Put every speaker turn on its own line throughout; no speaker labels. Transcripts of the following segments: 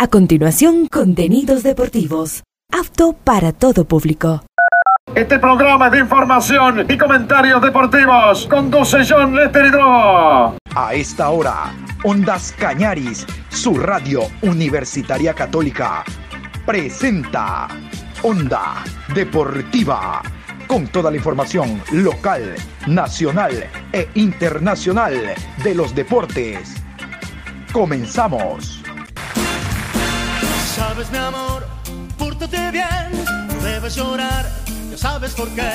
A continuación, contenidos deportivos. Apto para todo público.
Este programa de información y comentarios deportivos conduce John Leteridro.
A esta hora, Ondas Cañaris, su radio universitaria católica, presenta Onda Deportiva, con toda la información local, nacional e internacional de los deportes. Comenzamos.
Sabes, mi amor, pórtate bien, no debes llorar, ya sabes por qué.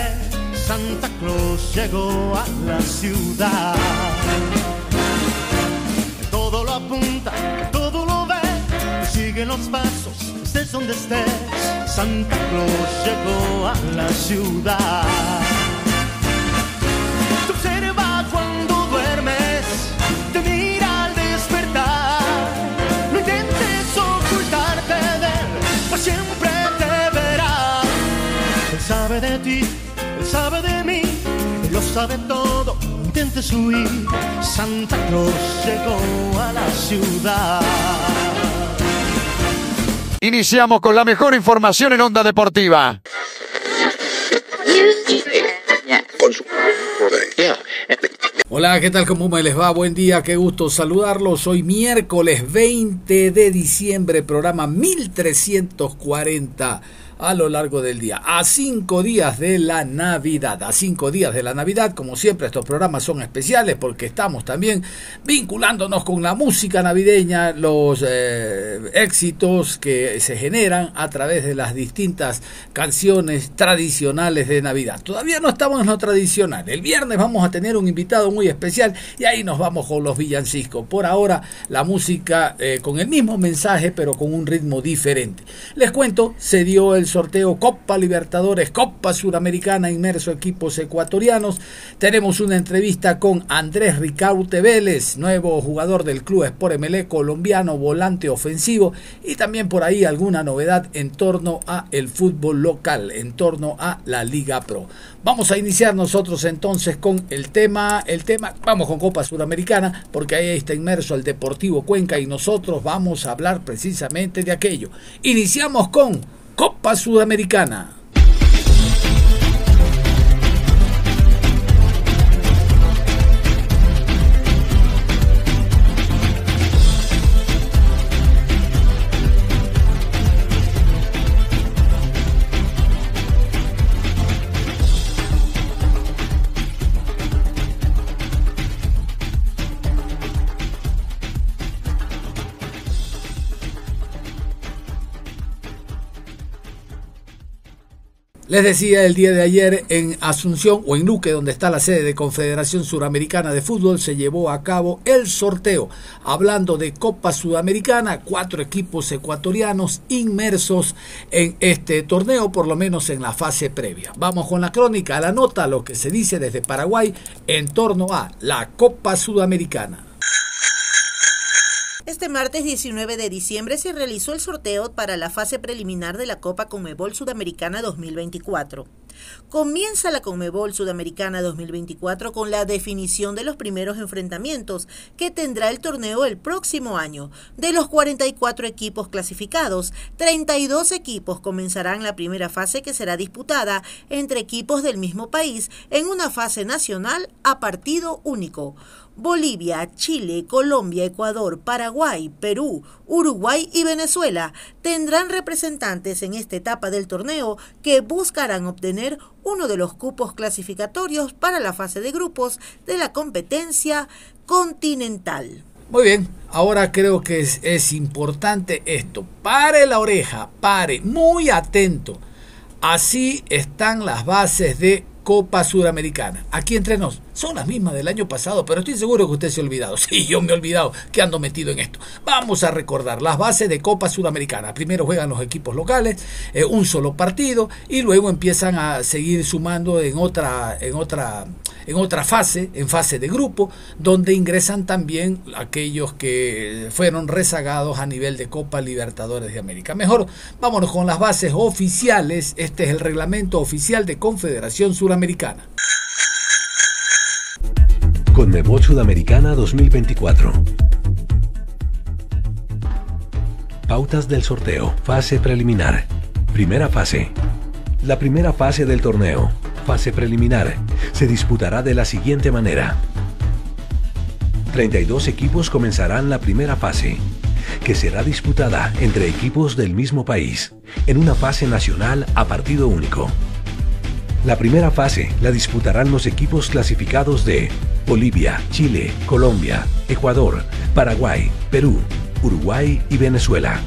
Santa Claus llegó a la ciudad. Todo lo apunta, todo lo ve, sigue los pasos, estés donde estés. Santa Claus llegó a la ciudad. Te observa cuando duermes, te mira sabe de ti, él sabe de mí, él lo sabe todo. Intentes huir, Santa Claus llegó a la ciudad.
Iniciamos con la mejor información en Onda Deportiva.
Hola, ¿qué tal? ¿Cómo me les va? Buen día, qué gusto saludarlos. Hoy miércoles 20 de diciembre, programa 1340 a lo largo del día. A cinco días de la Navidad. A cinco días de la Navidad, como siempre, estos programas son especiales porque estamos también vinculándonos con la música navideña, los eh, éxitos que se generan a través de las distintas canciones tradicionales de Navidad. Todavía no estamos en lo tradicional. El viernes vamos a tener un invitado muy especial y ahí nos vamos con los villancicos. Por ahora, la música eh, con el mismo mensaje, pero con un ritmo diferente. Les cuento, se dio el sorteo Copa Libertadores, Copa Suramericana, inmerso equipos ecuatorianos. Tenemos una entrevista con Andrés Ricaute Vélez, nuevo jugador del Club Sport MLE colombiano, volante ofensivo, y también por ahí alguna novedad en torno a el fútbol local, en torno a la Liga Pro. Vamos a iniciar nosotros entonces con el tema, el tema, vamos con Copa Suramericana, porque ahí está inmerso el Deportivo Cuenca y nosotros vamos a hablar precisamente de aquello. Iniciamos con Copa Sudamericana. Les decía el día de ayer en Asunción o en Luque, donde está la sede de Confederación Suramericana de Fútbol, se llevó a cabo el sorteo. Hablando de Copa Sudamericana, cuatro equipos ecuatorianos inmersos en este torneo, por lo menos en la fase previa. Vamos con la crónica, la nota, lo que se dice desde Paraguay en torno a la Copa Sudamericana.
Este martes 19 de diciembre se realizó el sorteo para la fase preliminar de la Copa Conmebol Sudamericana 2024. Comienza la Conmebol Sudamericana 2024 con la definición de los primeros enfrentamientos que tendrá el torneo el próximo año. De los 44 equipos clasificados, 32 equipos comenzarán la primera fase que será disputada entre equipos del mismo país en una fase nacional a partido único. Bolivia, Chile, Colombia, Ecuador, Paraguay, Perú, Uruguay y Venezuela tendrán representantes en esta etapa del torneo que buscarán obtener uno de los cupos clasificatorios para la fase de grupos de la competencia continental.
Muy bien, ahora creo que es, importante esto. Pare la oreja, pare, muy atento. Así están las bases de Copa Sudamericana. Aquí entre nos, son las mismas del año pasado, pero estoy seguro que usted se ha olvidado. Sí, yo me he olvidado que ando metido en esto. Vamos a recordar las bases de Copa Sudamericana. Primero juegan los equipos locales, eh, un solo partido, y luego empiezan a seguir sumando en otra, en otra, en otra fase, en fase de grupo, donde ingresan también aquellos que fueron rezagados a nivel de Copa Libertadores de América. Mejor, vámonos con las bases oficiales. Este es el reglamento oficial de Confederación Suramericana.
Conmebol Sudamericana 2024. Pautas del sorteo. Fase preliminar. Primera fase. La primera fase del torneo, fase preliminar, se disputará de la siguiente manera. 32 equipos comenzarán la primera fase, que será disputada entre equipos del mismo país, en una fase nacional a partido único. La primera fase la disputarán los equipos clasificados de Bolivia, Chile, Colombia, Ecuador, Paraguay, Perú, Uruguay y Venezuela.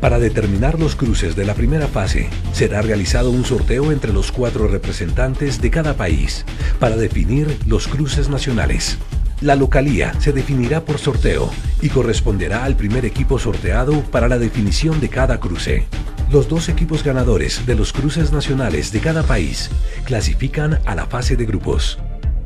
Para determinar los cruces de la primera fase, será realizado un sorteo entre los cuatro representantes de cada país para definir los cruces nacionales. La localía se definirá por sorteo y corresponderá al primer equipo sorteado para la definición de cada cruce. Los dos equipos ganadores de los cruces nacionales de cada país clasifican a la fase de grupos.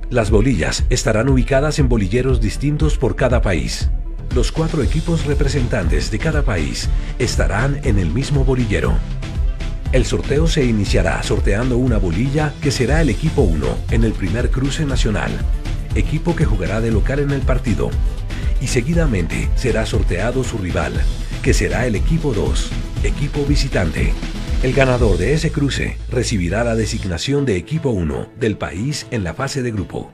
Las bolillas estarán ubicadas en bolilleros distintos por cada país. Los cuatro equipos representantes de cada país estarán en el mismo bolillero. El sorteo se iniciará sorteando una bolilla que será el equipo 1 en el primer cruce nacional, equipo que jugará de local en el partido, y seguidamente será sorteado su rival, que será el equipo 2, equipo visitante. El ganador de ese cruce recibirá la designación de equipo 1 del país en la fase de grupo.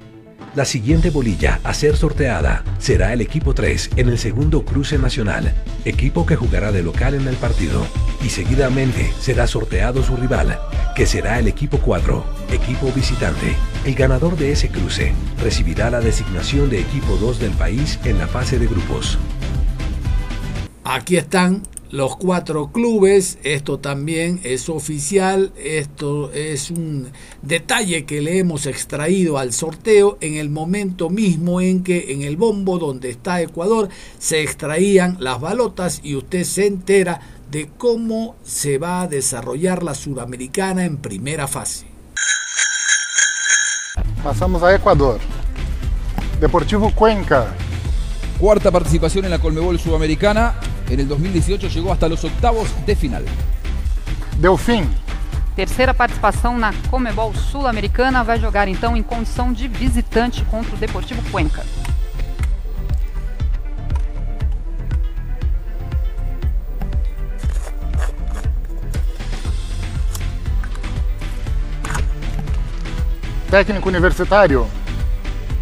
La siguiente bolilla a ser sorteada será el equipo 3 en el segundo cruce nacional, equipo que jugará de local en el partido, y seguidamente será sorteado su rival, que será el equipo 4, equipo visitante. El ganador de ese cruce recibirá la designación de equipo 2 del país en la fase de grupos.
Aquí están los cuatro clubes, esto también es oficial, esto es un detalle que le hemos extraído al sorteo en el momento mismo en que en el bombo donde está Ecuador se extraían las balotas y usted se entera de cómo se va a desarrollar la sudamericana en primera fase.
Pasamos a Ecuador. Deportivo Cuenca.
Cuarta participación en la Colmebol Sudamericana. En el 2018 llegou hasta los octavos de final.
Delfim.
Terceira participação na Comebol Sul-Americana, vai jogar então em condição de visitante contra o Deportivo Cuenca.
Técnico universitário.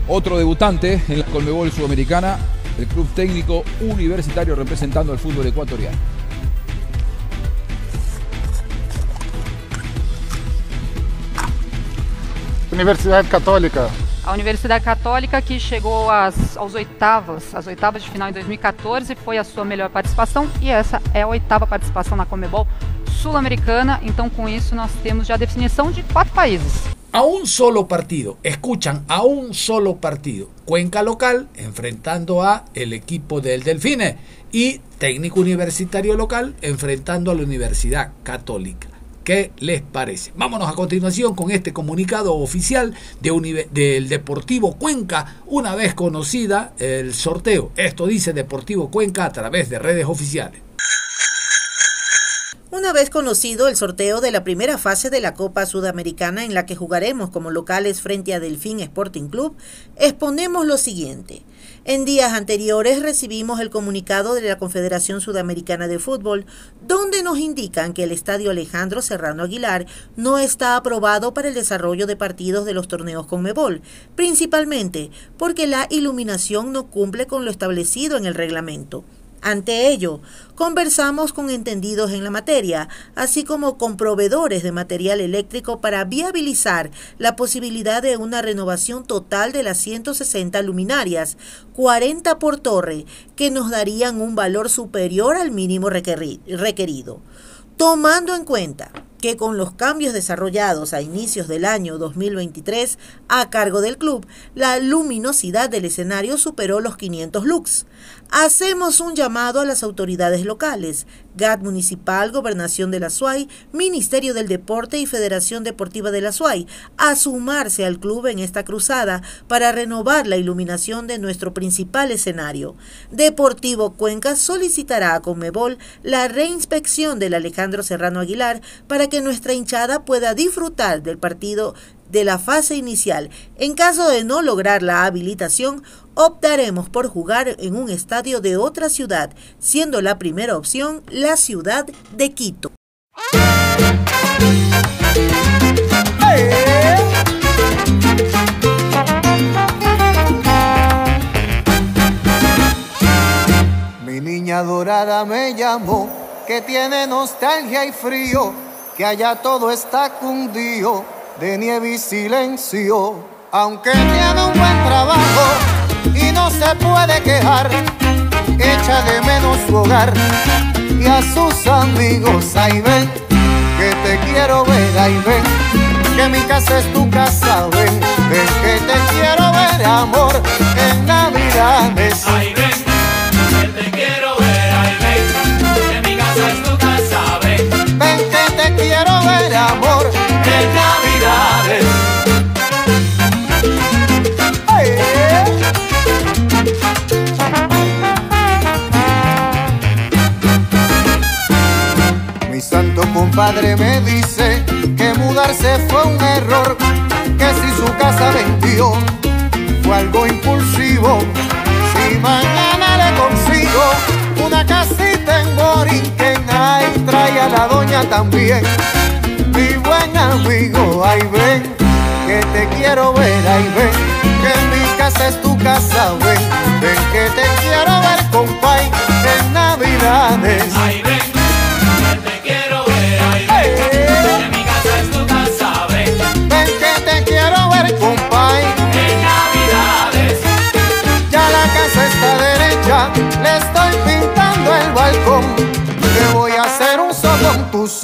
Otro debutante en la Colmebol Sudamericana, el club técnico universitario representando al fútbol ecuatoriano.
Universidade Católica.
A Universidade Católica que chegou às, aos oitavas, às oitavas de final em 2014, foi a sua melhor participação e essa é a oitava participação na Comebol Sul-Americana. Então, com isso, nós temos já a definição de quatro países.
A un solo partido, escuchan, a un solo partido. Cuenca local enfrentando a el equipo del Delfine y técnico universitario local enfrentando a la Universidad Católica. ¿Qué les parece? Vámonos a continuación con este comunicado oficial de del Deportivo Cuenca, una vez conocida el sorteo. Esto dice Deportivo Cuenca a través de redes oficiales.
Una vez conocido el sorteo de la primera fase de la Copa Sudamericana en la que jugaremos como locales frente a Delfín Sporting Club, exponemos lo siguiente. En días anteriores recibimos el comunicado de la Confederación Sudamericana de Fútbol, donde nos indican que el estadio Alejandro Serrano Aguilar no está aprobado para el desarrollo de partidos de los torneos con Mebol, principalmente porque la iluminación no cumple con lo establecido en el reglamento. Ante ello, conversamos con entendidos en la materia, así como con proveedores de material eléctrico para viabilizar la posibilidad de una renovación total de las 160 luminarias, 40 por torre, que nos darían un valor superior al mínimo requerido. Tomando en cuenta que con los cambios desarrollados a inicios del año 2023 a cargo del club, la luminosidad del escenario superó los 500 lux. Hacemos un llamado a las autoridades locales, GAT Municipal, Gobernación de la SUAY, Ministerio del Deporte y Federación Deportiva de la SUAY, a sumarse al club en esta cruzada para renovar la iluminación de nuestro principal escenario. Deportivo Cuenca solicitará a Conmebol la reinspección del Alejandro Serrano Aguilar para que nuestra hinchada pueda disfrutar del partido de la fase inicial. En caso de no lograr la habilitación, optaremos por jugar en un estadio de otra ciudad, siendo la primera opción la ciudad de Quito.
Mi niña dorada me llamó, que tiene nostalgia y frío, que allá todo está cundido de nieve y silencio. Aunque tiene un buen trabajo y no se puede quejar, echa de menos su hogar y a sus amigos. Ahí ven, que te quiero ver, ahí ven, que mi casa es tu casa, ven, ven que te quiero ver, amor, en Navidades.
Ay, ven,
compadre me dice que mudarse fue un error, que si su casa vendió fue algo impulsivo. Si mañana le consigo una casita en Borinquen, ay, trae a la doña también. Mi buen amigo, ay ven, que te quiero ver, ay ven, que mi casa es tu casa, ven, ven que te quiero ver, compay, en Navidades.
Ay, ven,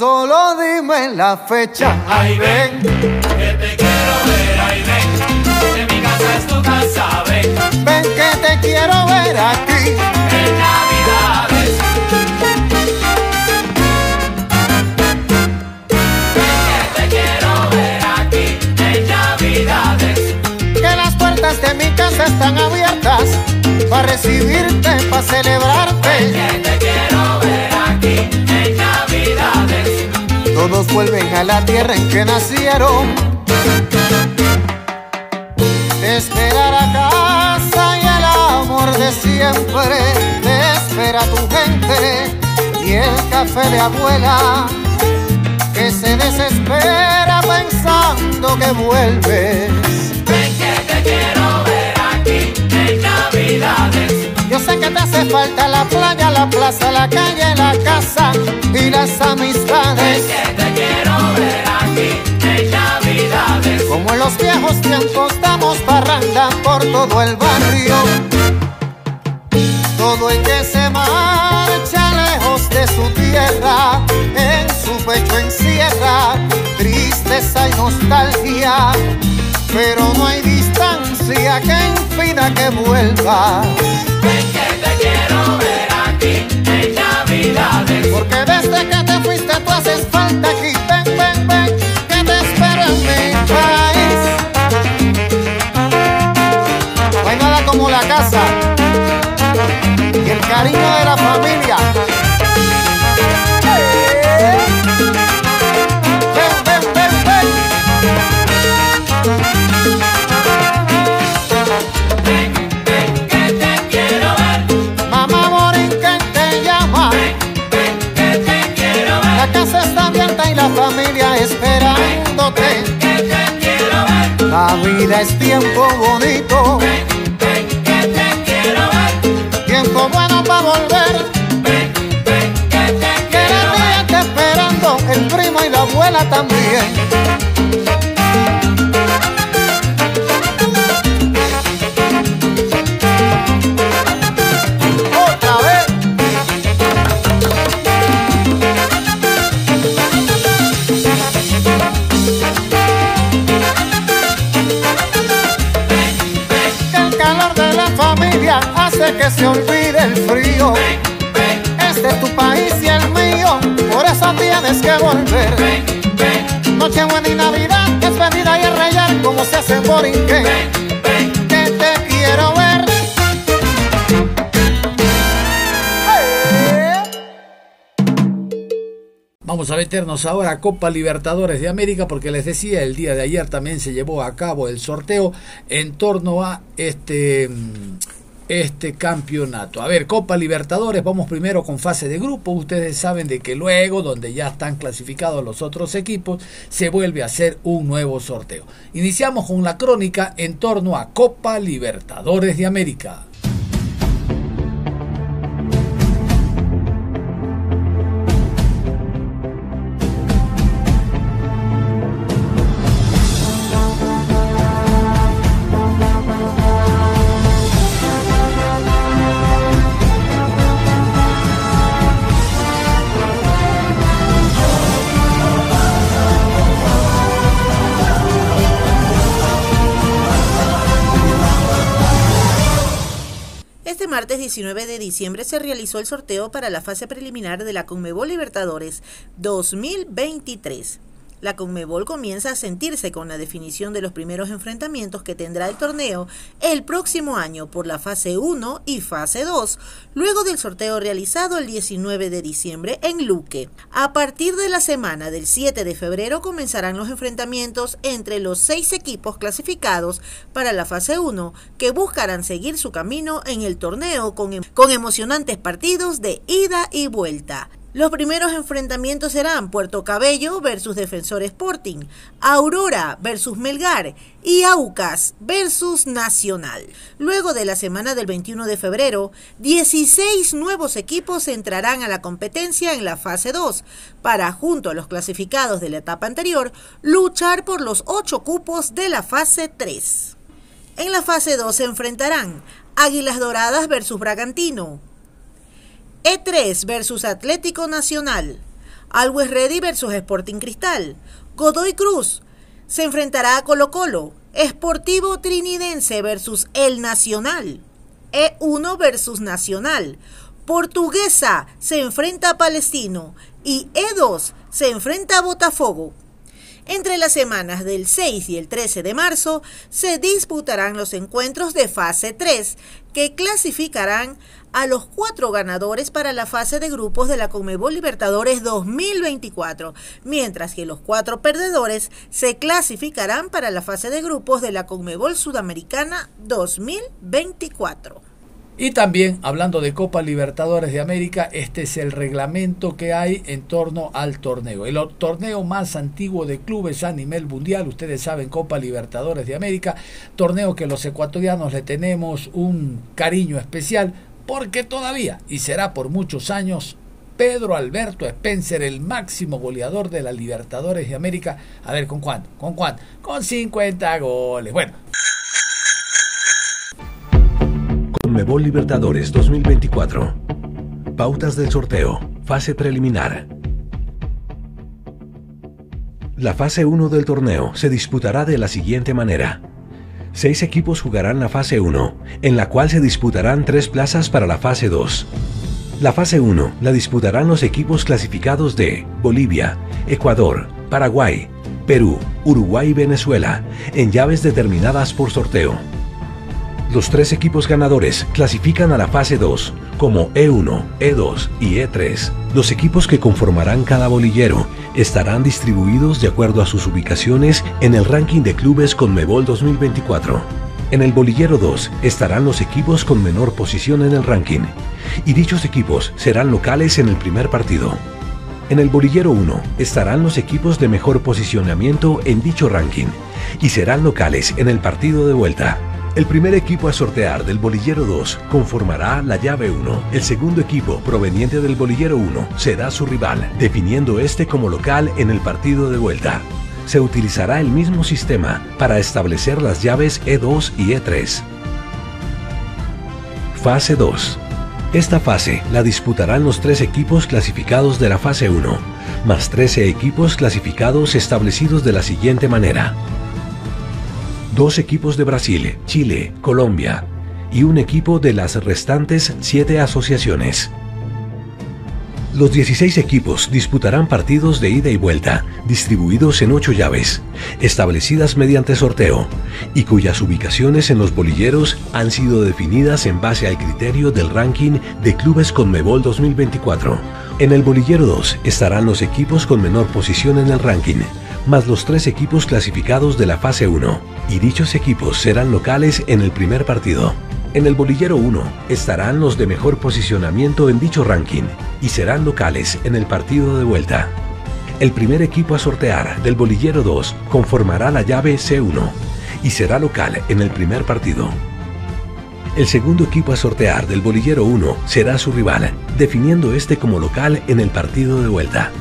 solo dime la fecha.
Ay, ven, que te quiero ver, ay, ven, que mi casa es tu casa, ven.
Ven que te quiero ver aquí.
En Navidades. Ven que te quiero ver aquí, en Navidades.
Que las puertas de mi casa están abiertas para recibirte, para celebrarte.
Que te quiero
Todos vuelven a la tierra en que nacieron. Te esperará casa y el amor de siempre. Te espera tu gente y el café de abuela que se desespera pensando que vuelves.
Ven que te quiero ver aquí, en Navidades.
Yo sé que te hace falta la playa, la plaza, la calle, la casa y las amistades.
Que te quiero ver aquí, en Navidades.
Como en los viejos tiempos damos parranda por todo el barrio. Todo el que se marcha lejos de su tierra, en su pecho encierra tristeza y nostalgia. Pero no hay distancia que impida que vuelvas.
Ven que te quiero ver aquí, en Navidades.
Porque desde que te fuiste tú haces falta aquí. Ven, ven, ven, que te espero en mi país. No hay nada como la casa y el cariño de la familia. Vida es tiempo bonito.
Ven, ven que te quiero ver.
Tiempo bueno para volver.
Ven, ven que te quiero
la
ver.
esperando, el primo y la abuela también. Que se olvide el frío. Este es tu país y el mío, por eso tienes que volver. Nochebuena y Navidad es venir y arrayar como se hace en Borinquen. Que te quiero ver. Eh.
Vamos a meternos ahora a Copa Libertadores de América porque les decía, el día de ayer también se llevó a cabo el sorteo en torno a este este campeonato. A ver, Copa Libertadores, vamos primero con fase de grupo. Ustedes saben de que luego, donde ya están clasificados los otros equipos, se vuelve a hacer un nuevo sorteo. Iniciamos con la crónica en torno a Copa Libertadores de América.
Martes 19 de diciembre se realizó el sorteo para la fase preliminar de la Conmebol Libertadores 2023. La Conmebol comienza a sentirse con la definición de los primeros enfrentamientos que tendrá el torneo el próximo año por la fase 1 y fase 2, luego del sorteo realizado el 19 de diciembre en Luque. A partir de la semana del 7 de febrero comenzarán los enfrentamientos entre los seis equipos clasificados para la fase 1 que buscarán seguir su camino en el torneo con, con emocionantes partidos de ida y vuelta. Los primeros enfrentamientos serán Puerto Cabello versus Defensor Sporting, Aurora versus Melgar y Aucas versus Nacional. Luego de la semana del 21 de febrero, 16 nuevos equipos entrarán a la competencia en la fase 2 para, junto a los clasificados de la etapa anterior, luchar por los 8 cupos de la fase 3. En la fase 2 se enfrentarán Águilas Doradas versus Bragantino, e3 versus Atlético Nacional. Always Ready versus Sporting Cristal. Godoy Cruz se enfrentará a Colo Colo. Esportivo Trinidense versus El Nacional. E1 versus Nacional. Portuguesa se enfrenta a Palestino. Y E2 se enfrenta a Botafogo. Entre las semanas del 6 y el 13 de marzo se disputarán los encuentros de fase 3 que clasificarán a los cuatro ganadores para la fase de grupos de la Conmebol Libertadores 2024, mientras que los cuatro perdedores se clasificarán para la fase de grupos de la Conmebol Sudamericana 2024.
Y también, hablando de Copa Libertadores de América, este es el reglamento que hay en torno al torneo. El torneo más antiguo de clubes a nivel mundial, ustedes saben, Copa Libertadores de América, torneo que los ecuatorianos le tenemos un cariño especial porque todavía, y será por muchos años, Pedro Alberto Spencer, el máximo goleador de la Libertadores de América. A ver, ¿con cuánto? ¿Con cuánto? Con 50 goles. Bueno.
Conmebol Libertadores 2024. Pautas del sorteo. Fase preliminar. La fase 1 del torneo se disputará de la siguiente manera. Seis equipos jugarán la fase 1, en la cual se disputarán tres plazas para la fase 2. La fase 1 la disputarán los equipos clasificados de Bolivia, Ecuador, Paraguay, Perú, Uruguay y Venezuela, en llaves determinadas por sorteo. Los tres equipos ganadores clasifican a la fase 2 como E1, E2 y E3. Los equipos que conformarán cada bolillero estarán distribuidos de acuerdo a sus ubicaciones en el ranking de clubes Conmebol 2024. En el bolillero 2 estarán los equipos con menor posición en el ranking, y dichos equipos serán locales en el primer partido. En el bolillero 1 estarán los equipos de mejor posicionamiento en dicho ranking, y serán locales en el partido de vuelta. El primer equipo a sortear del bolillero 2 conformará la llave 1. El segundo equipo proveniente del bolillero 1 será su rival, definiendo este como local en el partido de vuelta. Se utilizará el mismo sistema para establecer las llaves E2 y E3. Fase 2. Esta fase la disputarán los tres equipos clasificados de la fase 1, más 13 equipos clasificados establecidos de la siguiente manera dos equipos de Brasil, Chile, Colombia y un equipo de las restantes siete asociaciones. Los 16 equipos disputarán partidos de ida y vuelta, distribuidos en 8 llaves, establecidas mediante sorteo, y cuyas ubicaciones en los bolilleros han sido definidas en base al criterio del ranking de clubes Conmebol 2024. En el bolillero 2 estarán los equipos con menor posición en el ranking, más los tres equipos clasificados de la fase 1, y dichos equipos serán locales en el primer partido. En el bolillero 1 estarán los de mejor posicionamiento en dicho ranking y serán locales en el partido de vuelta. El primer equipo a sortear del bolillero 2 conformará la llave C1 y será local en el primer partido. El segundo equipo a sortear del bolillero 1 será su rival, definiendo este como local en el partido de vuelta.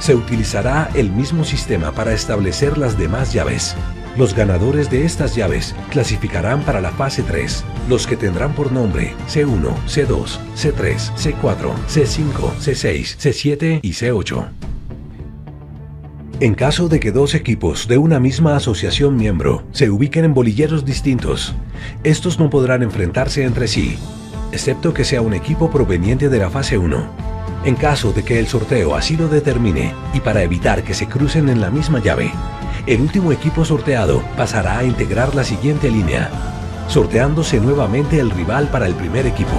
Se utilizará el mismo sistema para establecer las demás llaves. Los ganadores de estas llaves clasificarán para la fase 3, los que tendrán por nombre C1, C2, C3, C4, C5, C6, C7 y C8. En caso de que dos equipos de una misma asociación miembro se ubiquen en bolilleros distintos, estos no podrán enfrentarse entre sí, excepto que sea un equipo proveniente de la fase 1. En caso de que el sorteo así lo determine y para evitar que se crucen en la misma llave, el último equipo sorteado pasará a integrar la siguiente línea, sorteándose nuevamente el rival para el primer equipo.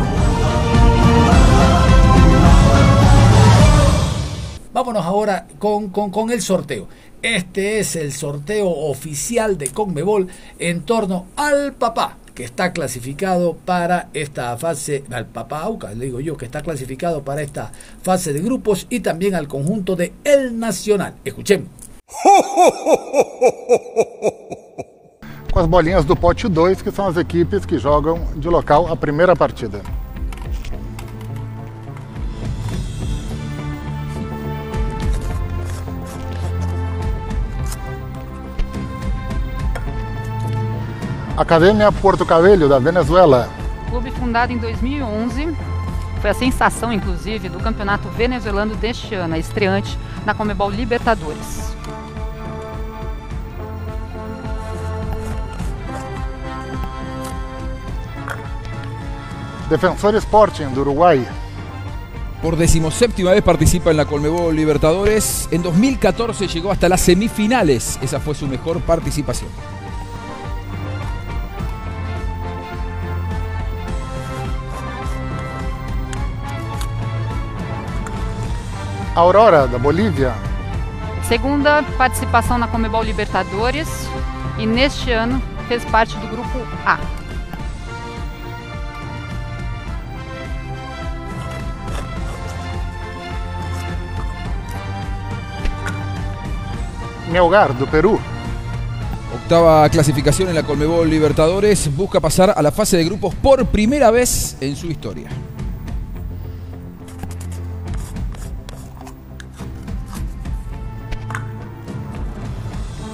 Vámonos ahora con, con, con, el sorteo. Este es el sorteo oficial de Conmebol en torno al papá, que está clasificado para esta fase, al papá Auca, le digo yo, que está clasificado para esta fase de grupos y también al conjunto de El Nacional. Escuchemos.
Com as bolinhas do pote 2, que são as equipes que jogam de local a primeira partida. Academia Porto Cabello, da Venezuela.
Clube fundado em 2011, foi a sensação, inclusive, do campeonato venezuelano deste ano, a estreante na Comebol Libertadores.
Defensor Sporting de Uruguay.
Por decimoséptima vez participa en la Colmebol Libertadores. En 2014 llegó hasta las semifinales. Esa fue su mejor participación.
Aurora, da Bolívia.
Segunda participação na Comebol Libertadores e neste ano fez parte do grupo A.
Melgar, do Perú.
Octava clasificación en la Colmebol Libertadores. Busca pasar a la fase de grupos por primera vez en su historia.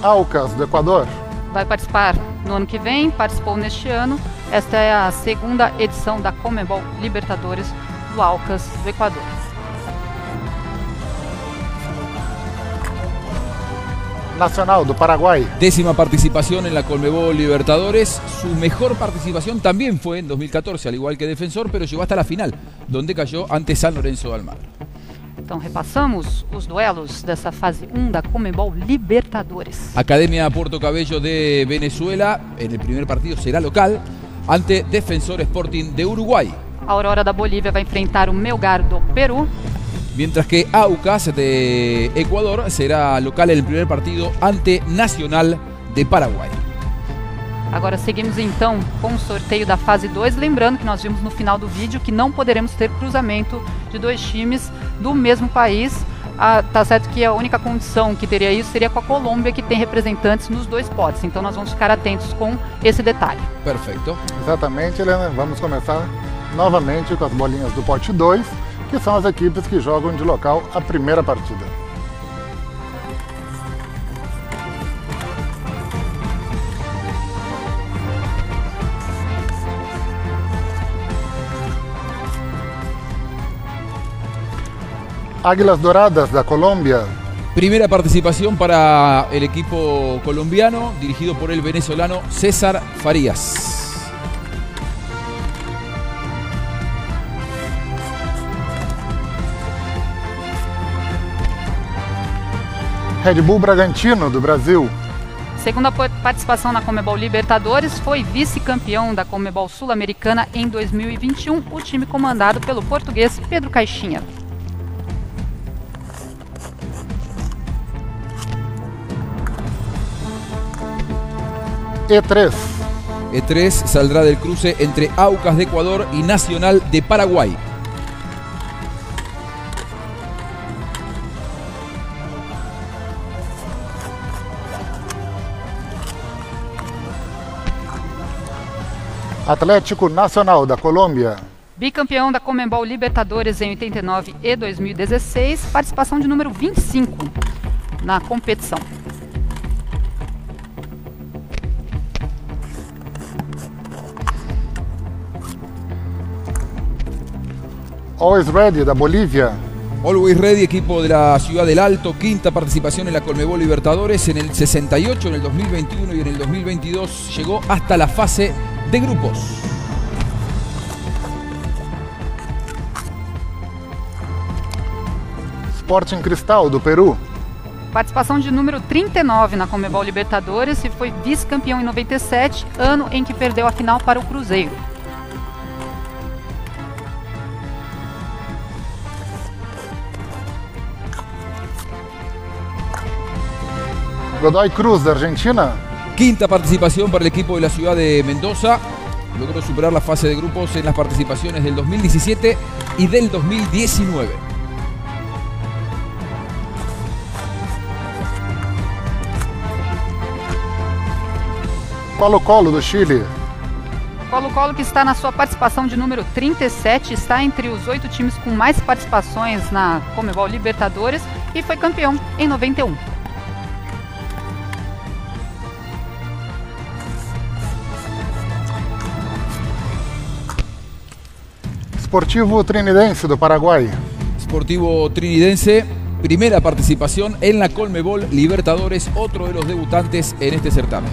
Alcas, do Equador.
Vai participar no ano que vem, participou neste ano. Esta é a segunda edição da Comebol Libertadores do Alcas do Equador.
Nacional do Paraguay.
Décima participación en la Colmebol Libertadores. Su mejor participación también fue en 2014, al igual que defensor, pero llegó hasta la final, donde cayó ante San Lorenzo de Almagro.
Então repassamos os duelos dessa fase 1 da Comebol Libertadores.
Academia Puerto Cabello de Venezuela, en el primer partido será local, ante Defensor Sporting de Uruguay.
A Aurora da Bolívia vai enfrentar o Melgar do Peru.
Mientras que Aucas de Ecuador será local en el primer partido ante Nacional de Paraguay.
Agora seguimos então com o sorteio da fase 2. Lembrando que nós vimos no final do vídeo que não poderemos ter cruzamento de dois times do mesmo país. Ah, tá certo que a única condição que teria isso seria com a Colômbia, que tem representantes nos dois potes. Então nós vamos ficar atentos com esse detalhe.
Perfeito.
Exatamente, Helena. Vamos começar novamente com as bolinhas do pote 2, que são as equipes que jogam de local a primeira partida. Águilas Doradas da Colômbia.
Primeira participação para o equipo colombiano, dirigido por el venezolano César Farías.
Red Bull Bragantino, do Brasil.
Segunda participação na Comebol Libertadores, foi vice-campeão da Comebol Sul-Americana em 2021, o time comandado pelo português Pedro Caixinha.
E3.
E3 E saldrá del cruce entre Aucas de Ecuador y Nacional de Paraguay.
Atlético Nacional da Colômbia.
Bicampeão da Comembol Libertadores em 89 e 2016, participação de número 25 na competição.
Always Ready da Bolívia.
Always Ready, equipo de la Ciudad del Alto, quinta participación en la Colmebol Libertadores en el 68, en el 2021 y en el 2022 llegó hasta la fase de grupos.
Sporting Cristal do Peru.
Participação de número 39 na Comebol Libertadores e foi vice-campeão em 97, ano em que perdeu a final para o Cruzeiro.
Godoy Cruz da Argentina.
Quinta participación para el equipo de la ciudad de Mendoza. Logró superar la fase de grupos en las participaciones del 2017 y del 2019.
Colo-Colo do Chile.
Colo-Colo, que está na sua participação de número 37, está entre os oito times com mais participações na Comebol Libertadores e foi campeão em 91.
Sportivo Trinidense do Paraguai.
Sportivo Trinidense, primera participación en la Colmebol Libertadores, otro de los debutantes en este certamen.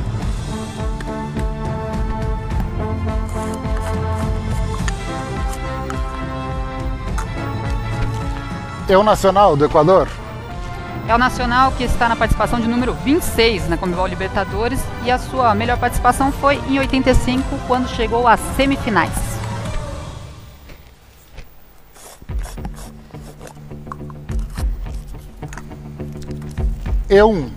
É o Nacional do Equador.
É o Nacional que está na participação de número 26 na Comebol Libertadores e a sua melhor participação foi em 85, quando chegou às semifinais.
E1.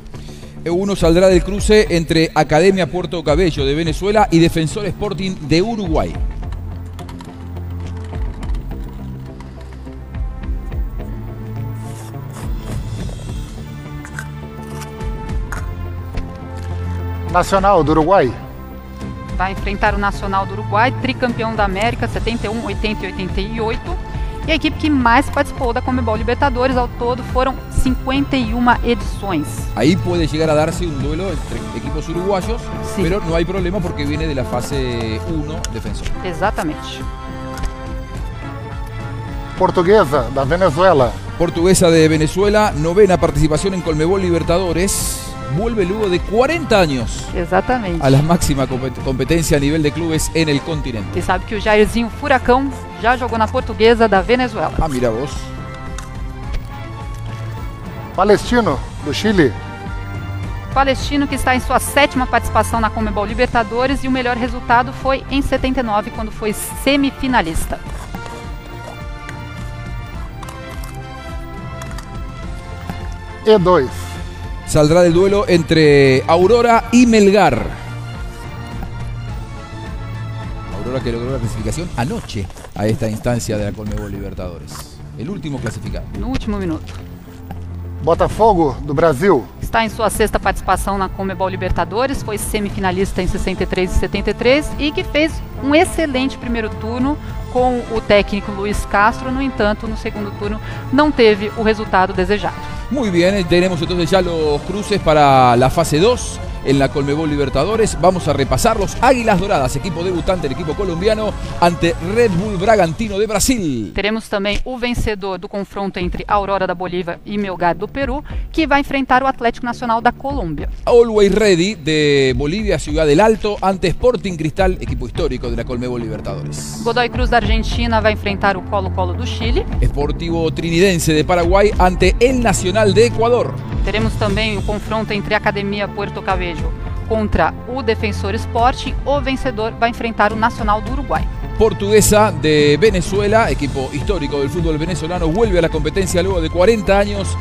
E1 saldrá del cruce entre Academia Puerto Cabello de Venezuela y Defensor Sporting de Uruguay.
Nacional do Uruguai.
Vai enfrentar o Nacional do Uruguai, tricampeão da América 71, 80 e 88. E a equipe que mais participou da Comebol Libertadores, ao todo foram 51 edições.
Ahí puede llegar a darse un duelo entre equipos uruguayos, pero no hay problema porque viene de la fase 1 Defensor.
Exatamente.
Portuguesa da Venezuela.
Portuguesa de Venezuela, novena participación en Colmebol Libertadores. Vuelve luego de 40 años
Exatamente.
a la máxima compet- competencia a nivel de clubes en el continente.
E sabe que o Jairzinho Furacão já jogou na Portuguesa da Venezuela.
Ah, mira vos.
Palestino do Chile.
Palestino que está em sua sétima participação na Comebol Libertadores e o melhor resultado foi em 79, quando foi semifinalista.
E2.
Saldrá del duelo entre Aurora y Melgar. Aurora que logró la clasificación anoche a esta instancia de la Colmebol Libertadores. El último clasificado.
No último minuto.
Botafogo do Brasil.
Está em sua sexta participação na Comebol Libertadores, foi semifinalista em 63 e 73 e que fez um excelente primeiro turno com o técnico Luiz Castro. No entanto, no segundo turno não teve o resultado desejado.
Muy bien, tenemos entonces ya los cruces para la fase 2 en la Colmebol Libertadores. Vamos a repasar los Águilas Doradas, equipo debutante del equipo colombiano ante Red Bull Bragantino de Brasil.
Teremos também o vencedor do confronto entre Aurora da Bolívia e Melgar do Peru, que vai enfrentar o Atlético Nacional da Colômbia.
Always Ready de Bolivia, Ciudad del Alto, ante Sporting Cristal, equipo histórico de la Colmebol Libertadores.
Godoy Cruz da Argentina vai enfrentar o Colo-Colo do Chile.
Esportivo Trinidense de Paraguay ante el Nacional de Ecuador.
Teremos também o confronto entre a Academia Puerto Cabello contra o Defensor Sporting. O vencedor vai enfrentar o Nacional do Uruguai.
Portuguesa de Venezuela, equipo histórico del fútbol venezolano, vuelve a la competencia luego de 40 años.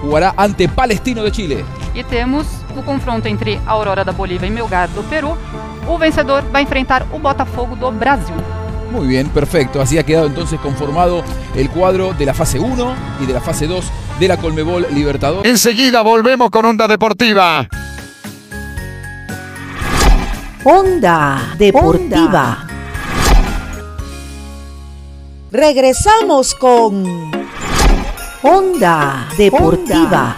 Jugará ante Palestino de Chile.
E temos o confronto entre a Aurora da Bolívia e Melgar do Peru. O vencedor vai enfrentar o Botafogo do Brasil.
Muy bien, perfecto. Así ha quedado entonces conformado el cuadro de la fase 1 y de la fase 2 de la Colmebol Libertadores.
Enseguida volvemos con Onda Deportiva.
Onda Deportiva. Regresamos con Onda Deportiva.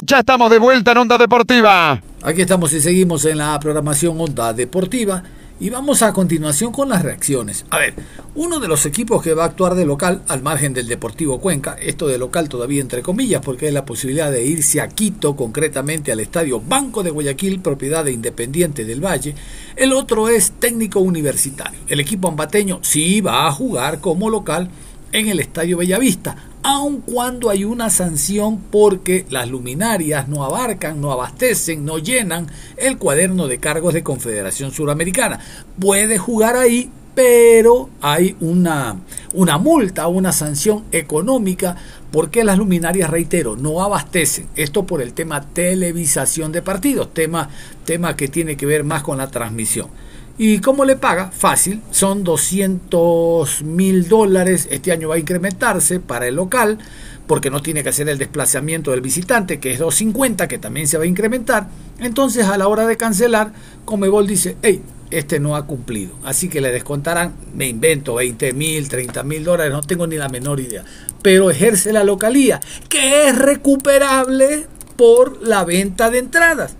Ya estamos de vuelta en Onda Deportiva.
Aquí estamos y seguimos en la programación Onda Deportiva. Y vamos a continuación con las reacciones. A ver, uno de los equipos que va a actuar de local, al margen del Deportivo Cuenca, esto de local todavía entre comillas, porque hay la posibilidad de irse a Quito, concretamente al estadio Banco de Guayaquil, propiedad de Independiente del Valle. El otro es técnico universitario. El equipo ambateño sí va a jugar como local en el estadio Bellavista, aun cuando hay una sanción porque las luminarias no abarcan, no abastecen, no llenan el cuaderno de cargos de Confederación Suramericana. Puede jugar ahí, pero hay una, una multa, una sanción económica porque las luminarias, reitero, no abastecen. Esto por el tema televisación de partidos, tema, tema que tiene que ver más con la transmisión. ¿Y cómo le paga? Fácil, son 200 mil dólares, este año va a incrementarse para el local, porque no tiene que hacer el desplazamiento del visitante, que es 250, que también se va a incrementar. Entonces a la hora de cancelar, Comebol dice, hey, este no ha cumplido. Así que le descontarán, me invento, 20 mil, 30 mil dólares, no tengo ni la menor idea. Pero ejerce la localía, que es recuperable por la venta de entradas.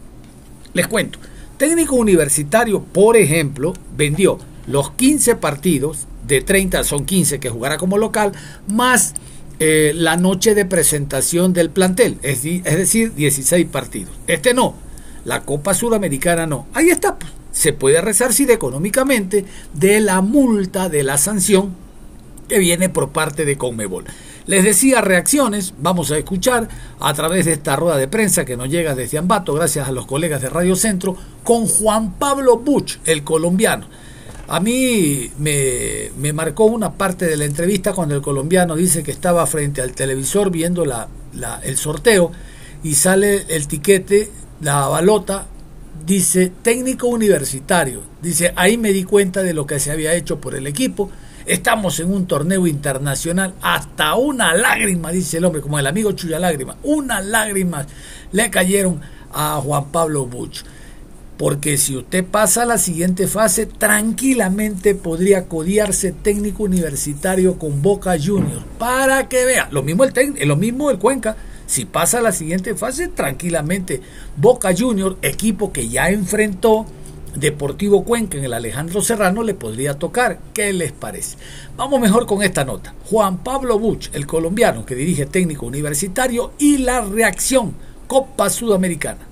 Les cuento. Técnico Universitario, por ejemplo, vendió los 15 partidos, de 30 son 15 que jugará como local, más eh, la noche de presentación del plantel, es, decir, 16 partidos. Este no, la Copa Sudamericana no. Ahí está, pues. se puede resarcir económicamente de la multa, de la sanción que viene por parte de Conmebol. Les decía reacciones, vamos a escuchar a través de esta rueda de prensa que nos llega desde Ambato, gracias a los colegas de Radio Centro, con Juan Pablo Buch, el colombiano. A mí me, marcó una parte de la entrevista cuando el colombiano dice que estaba frente al televisor viendo la, el sorteo y sale el tiquete, la balota, dice técnico universitario. Dice, ahí me di cuenta de lo que se había hecho por el equipo Estamos en un torneo internacional. Hasta una lágrima, dice el hombre, como el amigo Chuya Lágrima. Una lágrima le cayeron a Juan Pablo Buch. Porque si usted pasa a la siguiente fase, tranquilamente podría codiarse técnico universitario con Boca Juniors. Para que vea. Lo mismo el, lo mismo el Cuenca. Si pasa a la siguiente fase, tranquilamente. Boca Juniors, equipo que ya enfrentó Deportivo Cuenca en el Alejandro Serrano le podría tocar. ¿Qué les parece? Vamos mejor con esta nota. Juan Pablo Buch, el colombiano que dirige técnico universitario y la reacción Copa Sudamericana.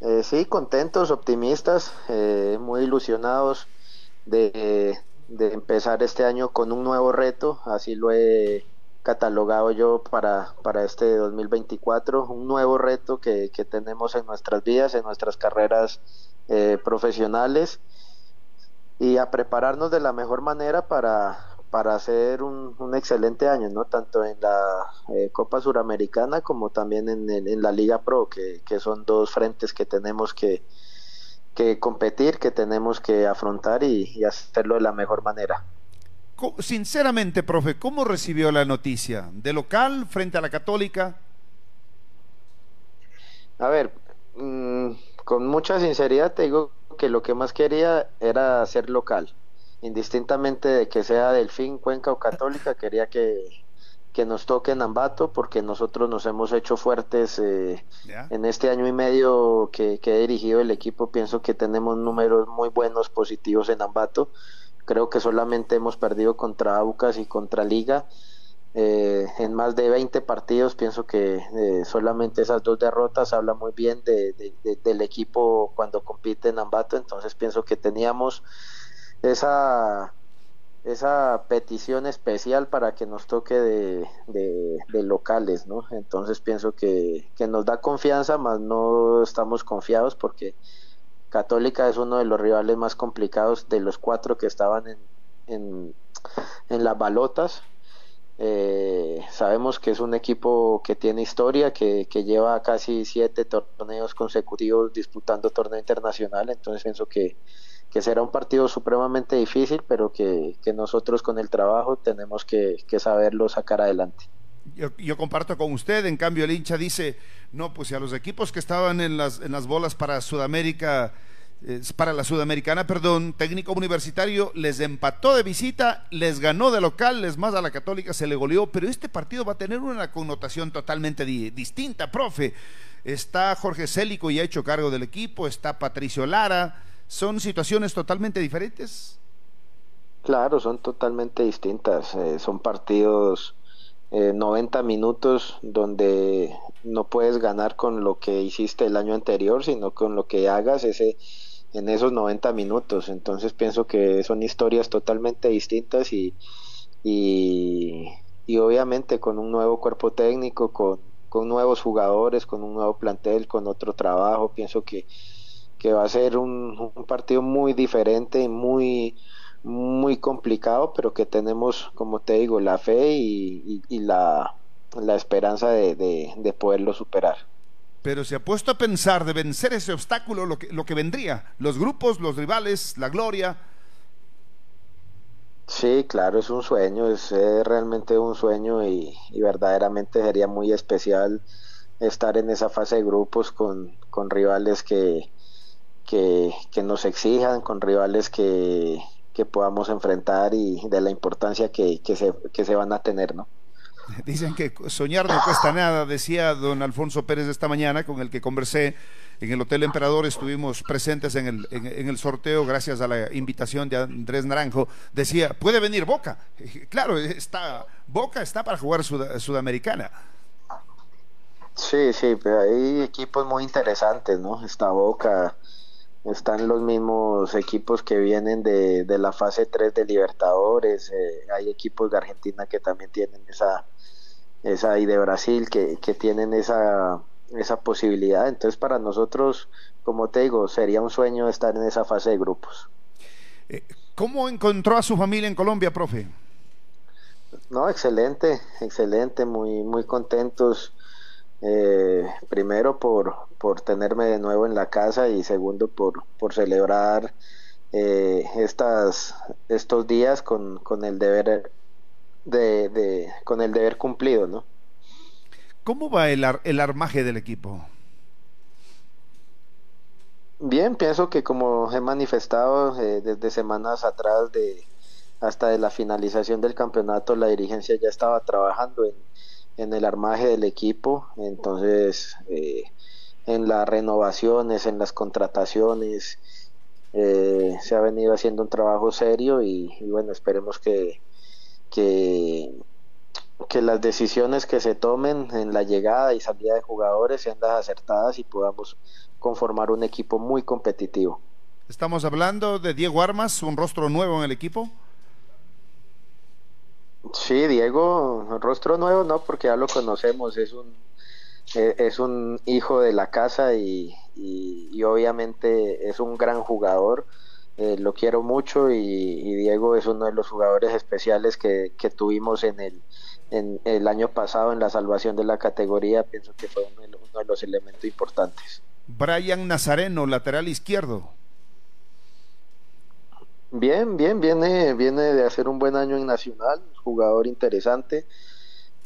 Eh, sí, contentos, optimistas, eh, muy ilusionados de, de empezar este año con un nuevo reto, así lo he catalogado yo para, para este 2024, un nuevo reto que, tenemos en nuestras vidas, en nuestras carreras eh, profesionales y a prepararnos de la mejor manera para, para hacer un, excelente año, ¿no? tanto en la eh, Copa Suramericana como también en, la Liga Pro, que, son dos frentes que tenemos que, que competir, que tenemos que afrontar y hacerlo de la mejor manera.
Sinceramente, profe, ¿cómo recibió la noticia? ¿De local frente a la católica?
A ver, mm, con mucha sinceridad te digo que lo que más quería era ser local. Indistintamente de que sea Delfín, Cuenca o Católica, quería que, que nos toque en Ambato porque nosotros nos hemos hecho fuertes eh, en este año y medio que, que he dirigido el equipo. Pienso que tenemos números muy buenos, positivos en Ambato Creo que solamente hemos perdido contra Aucas y contra Liga. Eh, en más de 20 partidos pienso que eh, solamente esas dos derrotas hablan muy bien de, del equipo cuando compite en Ambato, entonces pienso que teníamos esa esa petición especial para que nos toque de locales, ¿no? Entonces pienso que, que, nos da confianza, más no estamos confiados porque Católica es uno de los rivales más complicados de los cuatro que estaban en, en, en las balotas. Eh, sabemos que es un equipo que tiene historia, que, que lleva casi siete torneos consecutivos disputando torneo internacional, entonces pienso que, que será un partido supremamente difícil, pero que, que nosotros con el trabajo tenemos que, que saberlo sacar adelante.
Yo, yo, comparto con usted, en cambio el hincha dice, no, pues si a los equipos que estaban en las, en las bolas para Sudamérica, para la Sudamericana, perdón, técnico universitario les empató de visita, les ganó de local, les más a la Católica se le goleó, pero este partido va a tener una connotación totalmente di distinta, profe. Está Jorge Célico y ha hecho cargo del equipo, está Patricio Lara, ¿Son situaciones totalmente diferentes?
Claro, son totalmente distintas. Eh, son partidos eh, 90 minutos donde no puedes ganar con lo que hiciste el año anterior, sino con lo que hagas ese en esos 90 minutos. Entonces pienso que son historias totalmente distintas y, y, y obviamente con un nuevo cuerpo técnico, con, con nuevos jugadores, con un nuevo plantel, con otro trabajo. Pienso que que va a ser un, partido muy diferente y muy muy complicado, pero que tenemos, como te digo, la fe y, la, la, esperanza de, de, poderlo superar.
Pero se ha puesto a pensar de vencer ese obstáculo, lo que, lo que vendría, los grupos, los rivales, la gloria.
Sí, claro, es un sueño, es, es realmente un sueño y, y, verdaderamente sería muy especial estar en esa fase de grupos con, con rivales que, que, que nos exijan, con rivales que, que, podamos enfrentar y de la importancia que, que, se, que se van a tener, ¿no?
Dicen que soñar no cuesta nada, decía don Alfonso Pérez esta mañana, con el que conversé en el Hotel Emperador, estuvimos presentes en el, en, el sorteo gracias a la invitación de Andrés Naranjo, decía, puede venir Boca. Claro, está, Boca está para jugar sud, Sudamericana.
Sí, sí, pero hay equipos muy interesantes, ¿no? Está Boca, están los mismos equipos que vienen de, de la fase 3 de Libertadores, eh, hay equipos de Argentina que también tienen esa, esa y de Brasil que, que tienen esa, esa posibilidad, entonces para nosotros, como te digo, sería un sueño estar en esa fase de grupos.
Eh, ¿Cómo encontró a su familia en Colombia, profe?
No, excelente, excelente, muy, muy contentos eh, primero por, por tenerme de nuevo en la casa y segundo por, por celebrar eh, estas, estos días con, con el deber de, de, con el deber cumplido, ¿no?
¿Cómo va el, ar, el armaje del equipo?
Bien, pienso que como he manifestado eh, desde semanas atrás de hasta de la finalización del campeonato, la dirigencia ya estaba trabajando en, en el armaje del equipo, entonces eh, en las renovaciones, en las contrataciones, eh, se ha venido haciendo un trabajo serio y, bueno, esperemos que, que, que, las decisiones que se tomen en la llegada y salida de jugadores sean las acertadas y podamos conformar un equipo muy competitivo.
Estamos hablando de Diego Armas, un rostro nuevo en el equipo.
Sí, Diego, rostro nuevo, no, porque ya lo conocemos, es un, es un hijo de la casa y, y, obviamente es un gran jugador, eh, lo quiero mucho y, y, Diego es uno de los jugadores especiales que, que tuvimos en el, en el año pasado en la salvación de la categoría, pienso que fue uno de los, uno de los elementos importantes.
Brian Nazareno, lateral izquierdo.
Bien, bien, viene, viene de hacer un buen año en Nacional, jugador interesante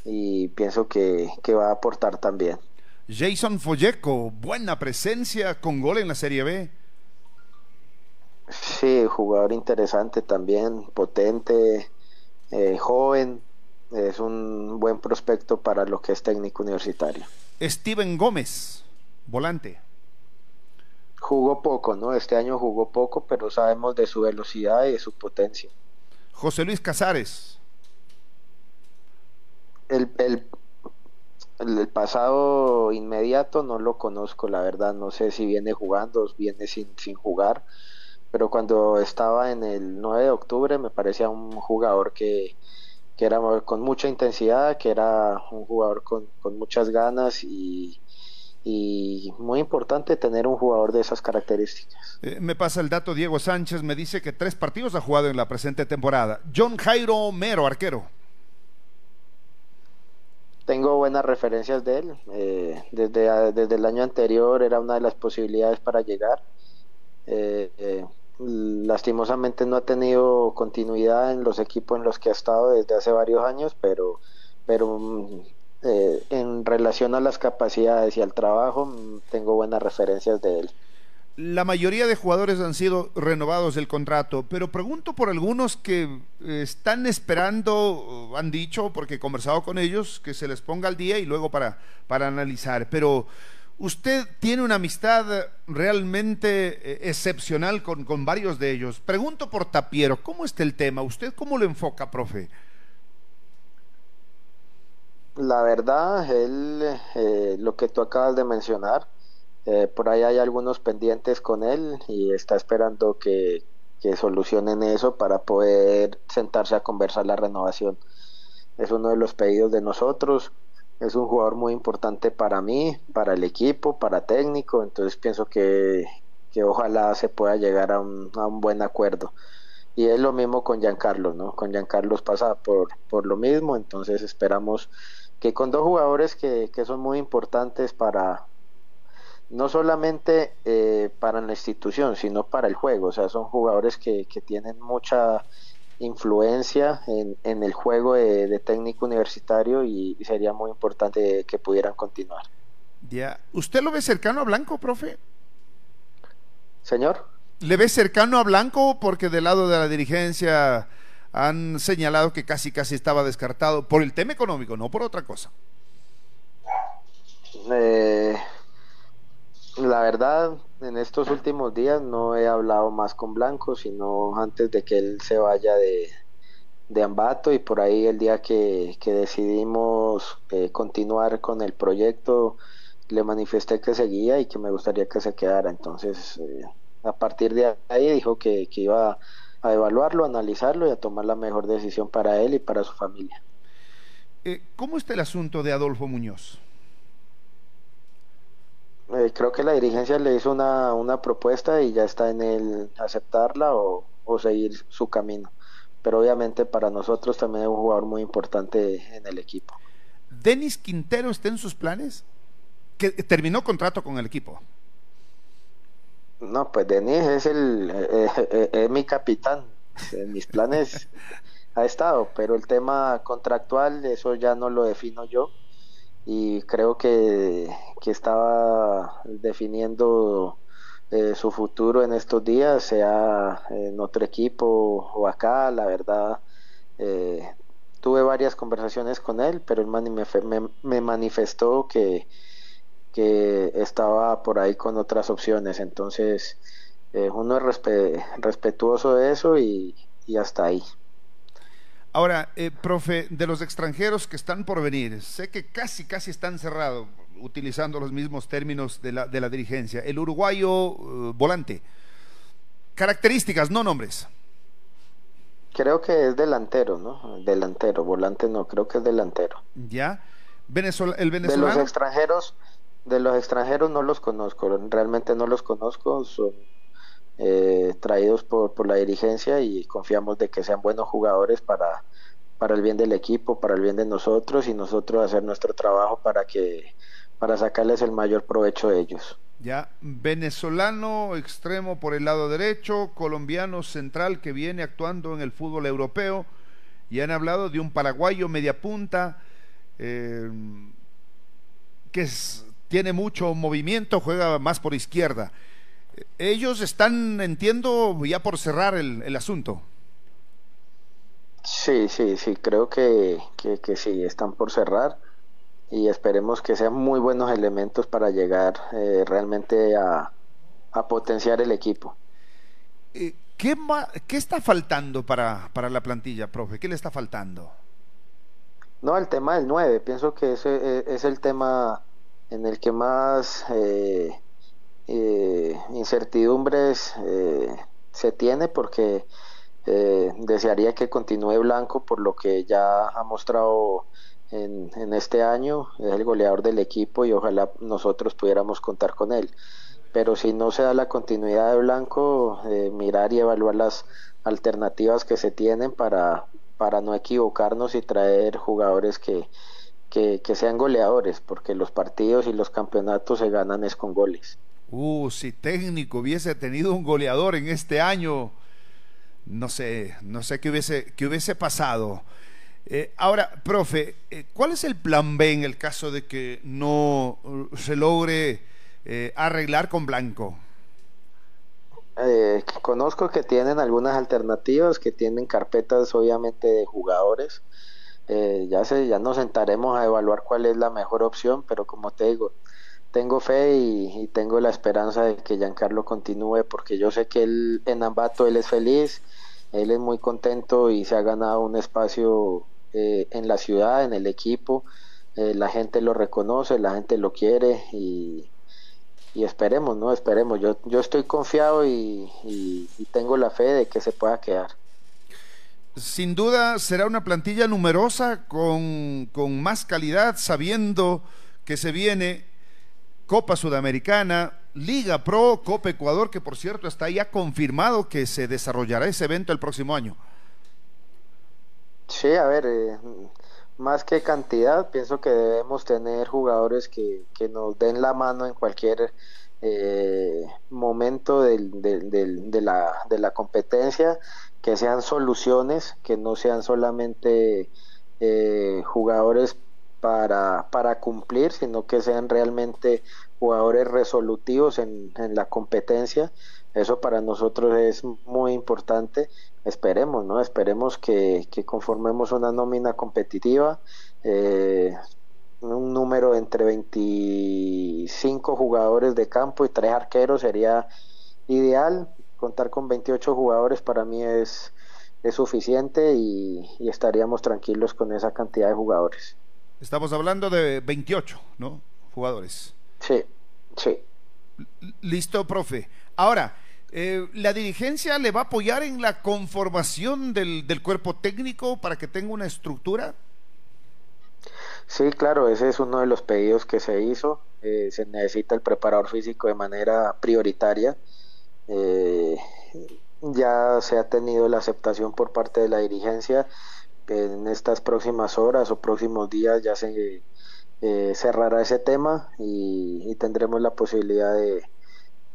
y pienso que, que va a aportar también.
Jason Folleco, buena presencia con gol en la Serie B.
Sí, jugador interesante también, potente, eh, joven, es un buen prospecto para lo que es técnico universitario.
Steven Gómez, volante
jugó poco, ¿no? Este año jugó poco, pero sabemos de su velocidad y de su potencia.
José Luis Casares.
El, el, el, pasado inmediato no lo conozco, la verdad, no sé si viene jugando o viene sin, sin jugar, pero cuando estaba en el 9 de octubre me parecía un jugador que, que era con mucha intensidad, que era un jugador con, con muchas ganas y, y muy importante tener un jugador de esas características.
Eh, me pasa el dato Diego Sánchez, me dice que tres partidos ha jugado en la presente temporada. John Jairo Mero, arquero.
Tengo buenas referencias de él. Eh, desde, desde el año anterior era una de las posibilidades para llegar. Eh, lastimosamente no ha tenido continuidad en los equipos en los que ha estado desde hace varios años, pero, pero mm, eh, en relación a las capacidades y al trabajo, mm, tengo buenas referencias de él.
La mayoría de jugadores han sido renovados del contrato, pero pregunto por algunos que eh, están esperando, han dicho, porque he conversado con ellos, que se les ponga al día y luego para, para analizar. Pero usted tiene una amistad realmente eh, excepcional con, con varios de ellos. Pregunto por Tapiero, ¿cómo está el tema? ¿Usted cómo lo enfoca, profe?
La verdad, él, eh, lo que tú acabas de mencionar, eh, por ahí hay algunos pendientes con él y está esperando que, que solucionen eso para poder sentarse a conversar la renovación. Es uno de los pedidos de nosotros. Es un jugador muy importante para mí, para el equipo, para técnico. Entonces pienso que, que ojalá se pueda llegar a un, a un buen acuerdo y es lo mismo con Giancarlo, ¿no? Con Giancarlo pasa por, por lo mismo, entonces esperamos que con dos jugadores que, que son muy importantes para no solamente eh, para la institución, sino para el juego, o sea, son jugadores que, que tienen mucha influencia en, en el juego de, técnico universitario y, sería muy importante que pudieran continuar.
Ya, ¿usted lo ve cercano a Blanco, profe?
Señor.
¿Le ve cercano a Blanco? Porque del lado de la dirigencia han señalado que casi casi estaba descartado por el tema económico, no por otra cosa.
Eh, la verdad, en estos últimos días no he hablado más con Blanco, sino antes de que él se vaya de, de Ambato y por ahí el día que, decidimos eh, continuar con el proyecto le manifesté que seguía y que me gustaría que se quedara. Entonces, eh, a partir de ahí dijo que, iba a evaluarlo, a analizarlo y a tomar la mejor decisión para él y para su familia.
Eh, ¿Cómo está el asunto de Adolfo Muñoz?
Eh, creo que la dirigencia le hizo una, una, propuesta y ya está en el aceptarla o, o, seguir su camino. Pero obviamente para nosotros también es un jugador muy importante en el equipo.
¿Denis Quintero está en sus planes? Que terminó contrato con el equipo.
No, pues Denis es el eh, eh, eh, mi capitán. En mis planes ha estado, pero el tema contractual, eso ya no lo defino yo. Y creo que, que estaba definiendo su futuro en estos días, sea en otro equipo o acá. La verdad, tuve varias conversaciones con él, pero él me, me manifestó que que estaba por ahí con otras opciones. Entonces, eh, uno es respetuoso de eso y, hasta ahí.
Ahora, eh, profe, de los extranjeros que están por venir, sé que casi, casi están cerrados, utilizando los mismos términos de la, de la dirigencia. El uruguayo eh, volante. Características, no nombres.
Creo que es delantero, ¿no? Delantero, volante no, creo que es delantero.
Ya. Venezuela, el venezolano.
De los extranjeros, de los extranjeros no los conozco, realmente no los conozco, son eh, traídos por, por la dirigencia y confiamos de que sean buenos jugadores para, para el bien del equipo, para el bien de nosotros y nosotros hacer nuestro trabajo para que para sacarles el mayor provecho de ellos.
Ya, venezolano extremo por el lado derecho, colombiano central que viene actuando en el fútbol europeo y han hablado de un paraguayo media punta eh, que es tiene mucho movimiento, juega más por izquierda. Ellos están, entiendo, ya por cerrar el, asunto.
Sí, sí, sí, creo que, que, sí, están por cerrar y esperemos que sean muy buenos elementos para llegar eh, realmente a, a, potenciar el equipo.
Eh, ¿qué, ¿Qué está faltando para, para la plantilla, profe? ¿Qué le está faltando?
No, el tema del 9, pienso que ese eh, es el tema en el que más eh, eh, incertidumbres eh, se tiene porque desearía que continúe Blanco por lo que ya ha mostrado en, este año, es el goleador del equipo y ojalá nosotros pudiéramos contar con él. Pero si no se da la continuidad de Blanco, mirar y evaluar las alternativas que se tienen para, para no equivocarnos y traer jugadores que, que, que sean goleadores, porque los partidos y los campeonatos se ganan es con goles.
Uh, si técnico hubiese tenido un goleador en este año, no sé, no sé qué hubiese, qué hubiese pasado. Eh, ahora, profe, eh, ¿cuál es el plan B en el caso de que no uh, se logre eh, arreglar con Blanco?
Eh, conozco que tienen algunas alternativas, que tienen carpetas obviamente de jugadores. Eh, ya, se, ya nos sentaremos a evaluar cuál es la mejor opción, pero como te digo, tengo fe y, tengo la esperanza de que Giancarlo continúe porque yo sé que él en Ambato él es feliz, él es muy contento y se ha ganado un espacio eh, en la ciudad, en el equipo, eh, la gente lo reconoce, la gente lo quiere y, esperemos, ¿no? Esperemos. Yo, yo estoy confiado y, y tengo la fe de que se pueda quedar
sin duda será una plantilla numerosa con, con, más calidad, sabiendo que se viene Copa Sudamericana, Liga Pro, Copa Ecuador, que por cierto está ya confirmado que se desarrollará ese evento el próximo año.
Sí, a ver, eh, más que cantidad, pienso que debemos tener jugadores que, que nos den la mano en cualquier eh, momento de, la, de la competencia, que sean soluciones, que no sean solamente eh, jugadores para, para cumplir, sino que sean realmente jugadores resolutivos en, en la competencia. Eso para nosotros es muy importante. Esperemos, ¿no? Esperemos que, que conformemos una nómina competitiva. Eh, un número entre 25 jugadores de campo y tres arqueros sería ideal. Contar con 28 jugadores para mí es, es suficiente y, y estaríamos tranquilos con esa cantidad de jugadores.
Estamos hablando de 28, ¿no? Jugadores.
Sí, sí.
Listo, profe. Ahora, eh, ¿la dirigencia le va a apoyar en la conformación del, del, cuerpo técnico para que tenga una estructura?
Sí, claro, ese es uno de los pedidos que se hizo. Eh, se necesita el preparador físico de manera prioritaria. Eh, ya se ha tenido la aceptación por parte de la dirigencia. En estas próximas horas o próximos días ya se eh, cerrará ese tema y, y tendremos la posibilidad de,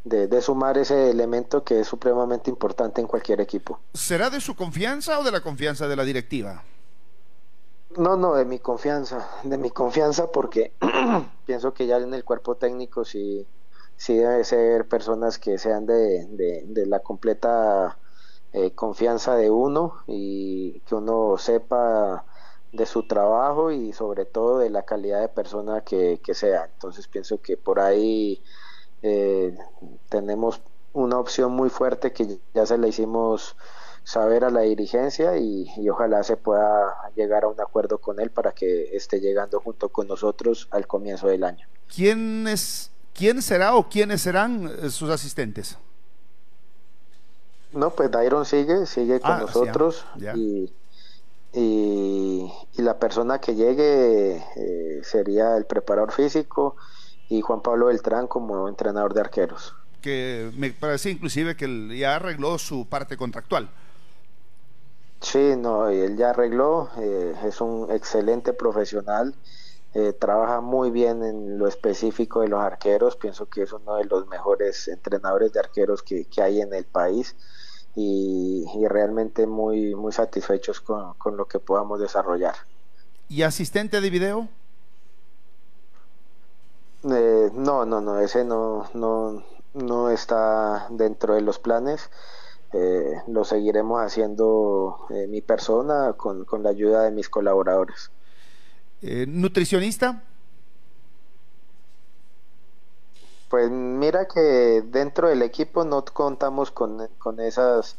de, de, sumar ese elemento que es supremamente importante en cualquier equipo.
¿Será de su confianza o de la confianza de la directiva?
No, no, de mi confianza, de mi confianza porque pienso que ya en el cuerpo técnico sí, sí debe ser personas que sean de, de, la completa eh, confianza de uno y que uno sepa de su trabajo y sobre todo de la calidad de persona que, que sea. Entonces pienso que por ahí eh, tenemos una opción muy fuerte que ya se la hicimos saber a la dirigencia y, y, ojalá se pueda llegar a un acuerdo con él para que esté llegando junto con nosotros al comienzo del año.
¿Quién, es, quién será o quiénes serán eh, sus asistentes?
No, pues Dairon sigue, sigue con ah, nosotros. Y, y, y, la persona que llegue eh, sería el preparador físico y Juan Pablo Beltrán como entrenador de arqueros.
Que me parece inclusive que él ya arregló su parte contractual.
Sí, no, él ya arregló, eh, es un excelente profesional, eh, trabaja muy bien en lo específico de los arqueros, pienso que es uno de los mejores entrenadores de arqueros que, que hay en el país y, y realmente muy, muy satisfechos con, con, lo que podamos desarrollar.
¿Y asistente de video?
Eh, no, no, no, ese no, no, no está dentro de los planes. Eh, lo seguiremos haciendo eh, mi persona con, con, la ayuda de mis colaboradores.
Eh, ¿Nutricionista?
Pues mira que dentro del equipo no contamos con, con esas,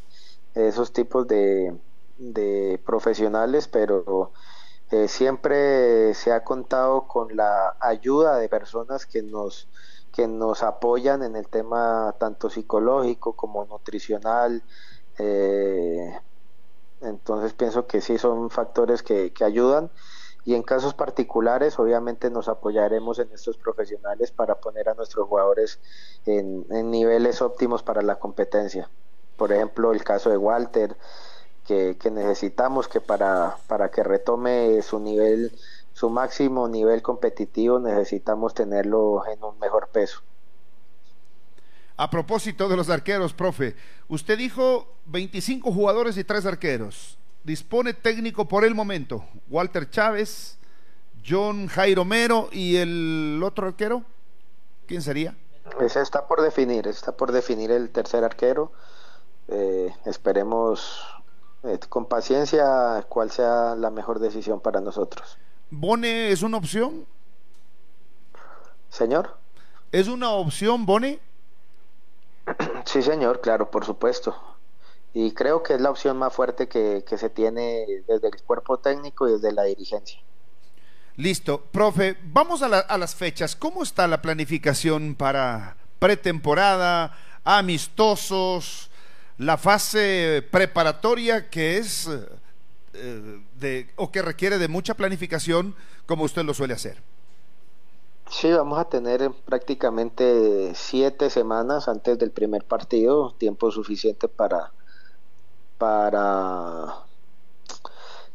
esos tipos de, de profesionales, pero siempre se ha contado con la ayuda de personas que nos que nos apoyan en el tema tanto psicológico como nutricional. Eh, entonces pienso que sí son factores que, que ayudan y en casos particulares obviamente nos apoyaremos en estos profesionales para poner a nuestros jugadores en, niveles óptimos para la competencia. Por ejemplo, el caso de Walter, que, que necesitamos que para, para que retome su nivel, su máximo nivel competitivo, necesitamos tenerlo en un mejor peso.
A propósito de los arqueros, profe, usted dijo 25 jugadores y 3 arqueros. Dispone técnico por el momento. Walter Chávez, John Jairo Mero y el otro arquero. ¿Quién sería?
Ese está por definir, está por definir el tercer arquero. Eh, esperemos eh, con paciencia cuál sea la mejor decisión para nosotros.
¿Bone es una opción?
Señor.
¿Es una opción, Bone?
Sí, señor, claro, por supuesto. Y creo que es la opción más fuerte que, que se tiene desde el cuerpo técnico y desde la dirigencia.
Listo, profe, vamos a, la, a, las fechas. ¿Cómo está la planificación para pretemporada, amistosos, la fase preparatoria que es eh, de, o que requiere de mucha planificación como usted lo suele hacer?
Sí, vamos a tener prácticamente siete semanas antes del primer partido, tiempo suficiente para, para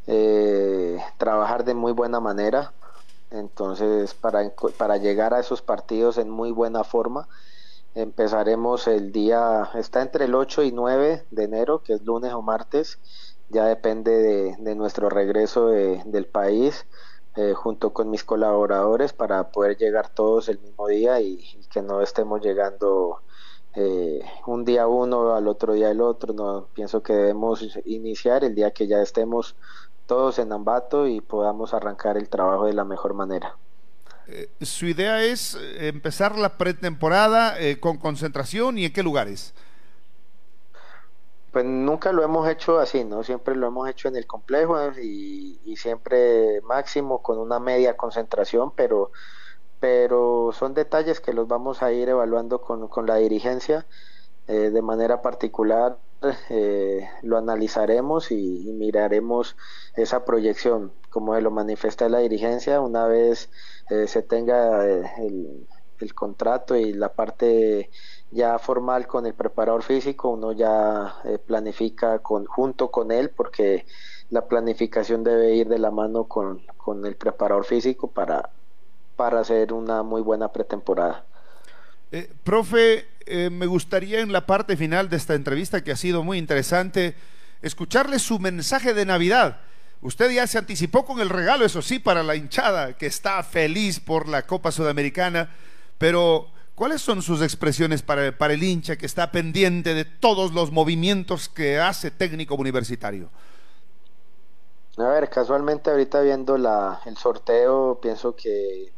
eh, trabajar de muy buena manera. Entonces, para, para llegar a esos partidos en muy buena forma, empezaremos el día, está entre el 8 y 9 de enero, que es lunes o martes, ya depende de, de nuestro regreso de, del país eh, junto con mis colaboradores para poder llegar todos el mismo día y, y que no estemos llegando eh, un día uno al otro día el otro. No pienso que debemos iniciar el día que ya estemos todos en Ambato y podamos arrancar el trabajo de la mejor manera.
Eh, su idea es eh, empezar la pretemporada eh, con concentración y en qué lugares.
Pues nunca lo hemos hecho así, ¿no? Siempre lo hemos hecho en el complejo y, y siempre máximo con una media concentración, pero, pero son detalles que los vamos a ir evaluando con, con la dirigencia eh, de manera particular. Eh, lo analizaremos y, miraremos esa proyección, como lo manifiesta la dirigencia, una vez eh, se tenga el, el contrato y la parte ya formal con el preparador físico, uno ya planifica con, junto con él porque la planificación debe ir de la mano con, con el preparador físico para, para hacer una muy buena pretemporada.
Eh, profe, eh, me gustaría en la parte final de esta entrevista que ha sido muy interesante escucharle su mensaje de Navidad. Usted ya se anticipó con el regalo, eso sí, para la hinchada que está feliz por la Copa Sudamericana, pero ¿Cuáles son sus expresiones para, para, el hincha que está pendiente de todos los movimientos que hace técnico universitario?
A ver, casualmente ahorita viendo la, el sorteo, pienso que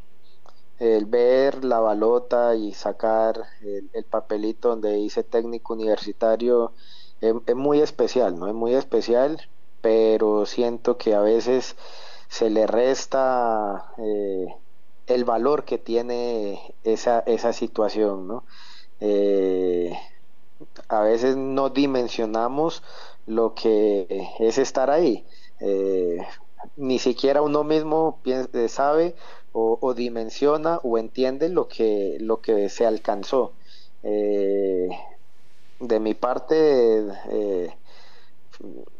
el ver la balota y sacar el, el papelito donde dice técnico universitario es, es, muy especial, ¿no? Es muy especial, pero siento que a veces se le resta... Eh, el valor que tiene esa, esa situación, ¿no? Eh, a veces no dimensionamos lo que es estar ahí. Eh, ni siquiera uno mismo sabe o, dimensiona o entiende lo que, lo que se alcanzó. Eh, de mi parte, eh,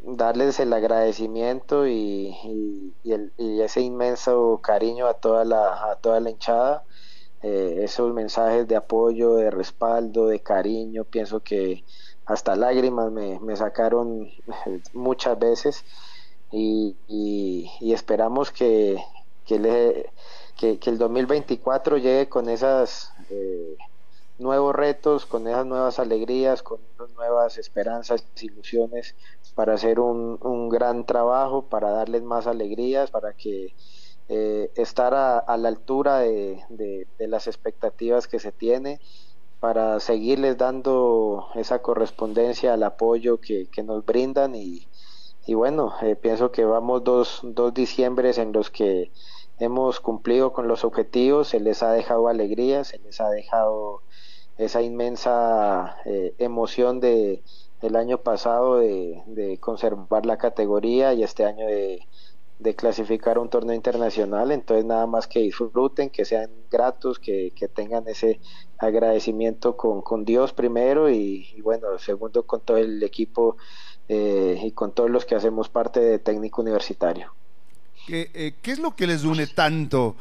darles el agradecimiento y, y, ese inmenso cariño a toda la, a toda la hinchada, eh, esos mensajes de apoyo, de respaldo, de cariño, pienso que hasta lágrimas me, me sacaron muchas veces y, esperamos que, que, le, que, que, el 2024 llegue con esas... Eh, nuevos retos, con esas nuevas alegrías, con esas nuevas esperanzas, ilusiones para hacer un, un gran trabajo, para darles más alegrías, para que eh, estar a, la altura de, de, de, las expectativas que se tiene, para seguirles dando esa correspondencia al apoyo que, que nos brindan. Y, y bueno, eh, pienso que vamos dos, dos diciembres en los que hemos cumplido con los objetivos, se les ha dejado alegría, se les ha dejado esa inmensa eh, emoción de el año pasado de, conservar la categoría y este año de, de, clasificar un torneo internacional. Entonces nada más que disfruten, que sean gratos, que, que tengan ese agradecimiento con, con Dios primero y, y, bueno, segundo con todo el equipo eh, y con todos los que hacemos parte de técnico universitario.
¿Qué, eh, ¿Qué es lo que les une tanto?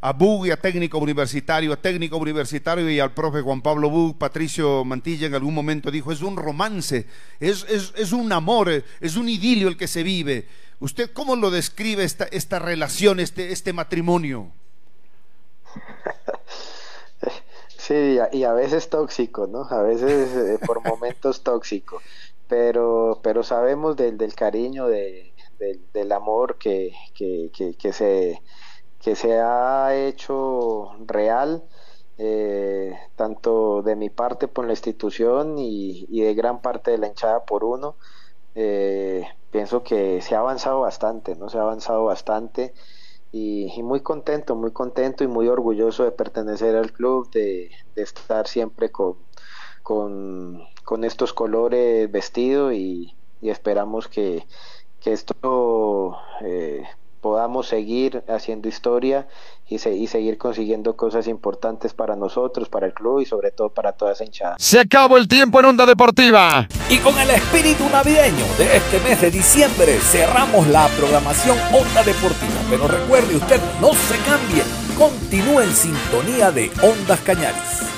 a Bug y a técnico universitario, a técnico universitario y al profe Juan Pablo Bug, Patricio Mantilla en algún momento dijo, es un romance, es, es, es, un amor, es un idilio el que se vive. ¿Usted cómo lo describe esta, esta relación, este, este matrimonio?
Sí, y a veces tóxico, ¿no? A veces eh, por momentos tóxico, pero, pero sabemos del, del cariño, de, del, amor que, que, que, se que se ha hecho real, eh, tanto de mi parte por la institución y, y, de gran parte de la hinchada por uno. Eh, pienso que se ha avanzado bastante, ¿no? Se ha avanzado bastante y, muy contento, muy contento y muy orgulloso de pertenecer al club, de, de estar siempre con, con, con, estos colores vestidos y, y esperamos que, que esto eh, podamos seguir haciendo historia y, se, y, seguir consiguiendo cosas importantes para nosotros, para el club y sobre todo para toda esa hinchada.
Se acabó el tiempo en Onda Deportiva.
Y con el espíritu navideño de este mes de diciembre cerramos la programación Onda Deportiva. Pero recuerde usted, no se cambie, continúe en sintonía de Ondas Cañaris.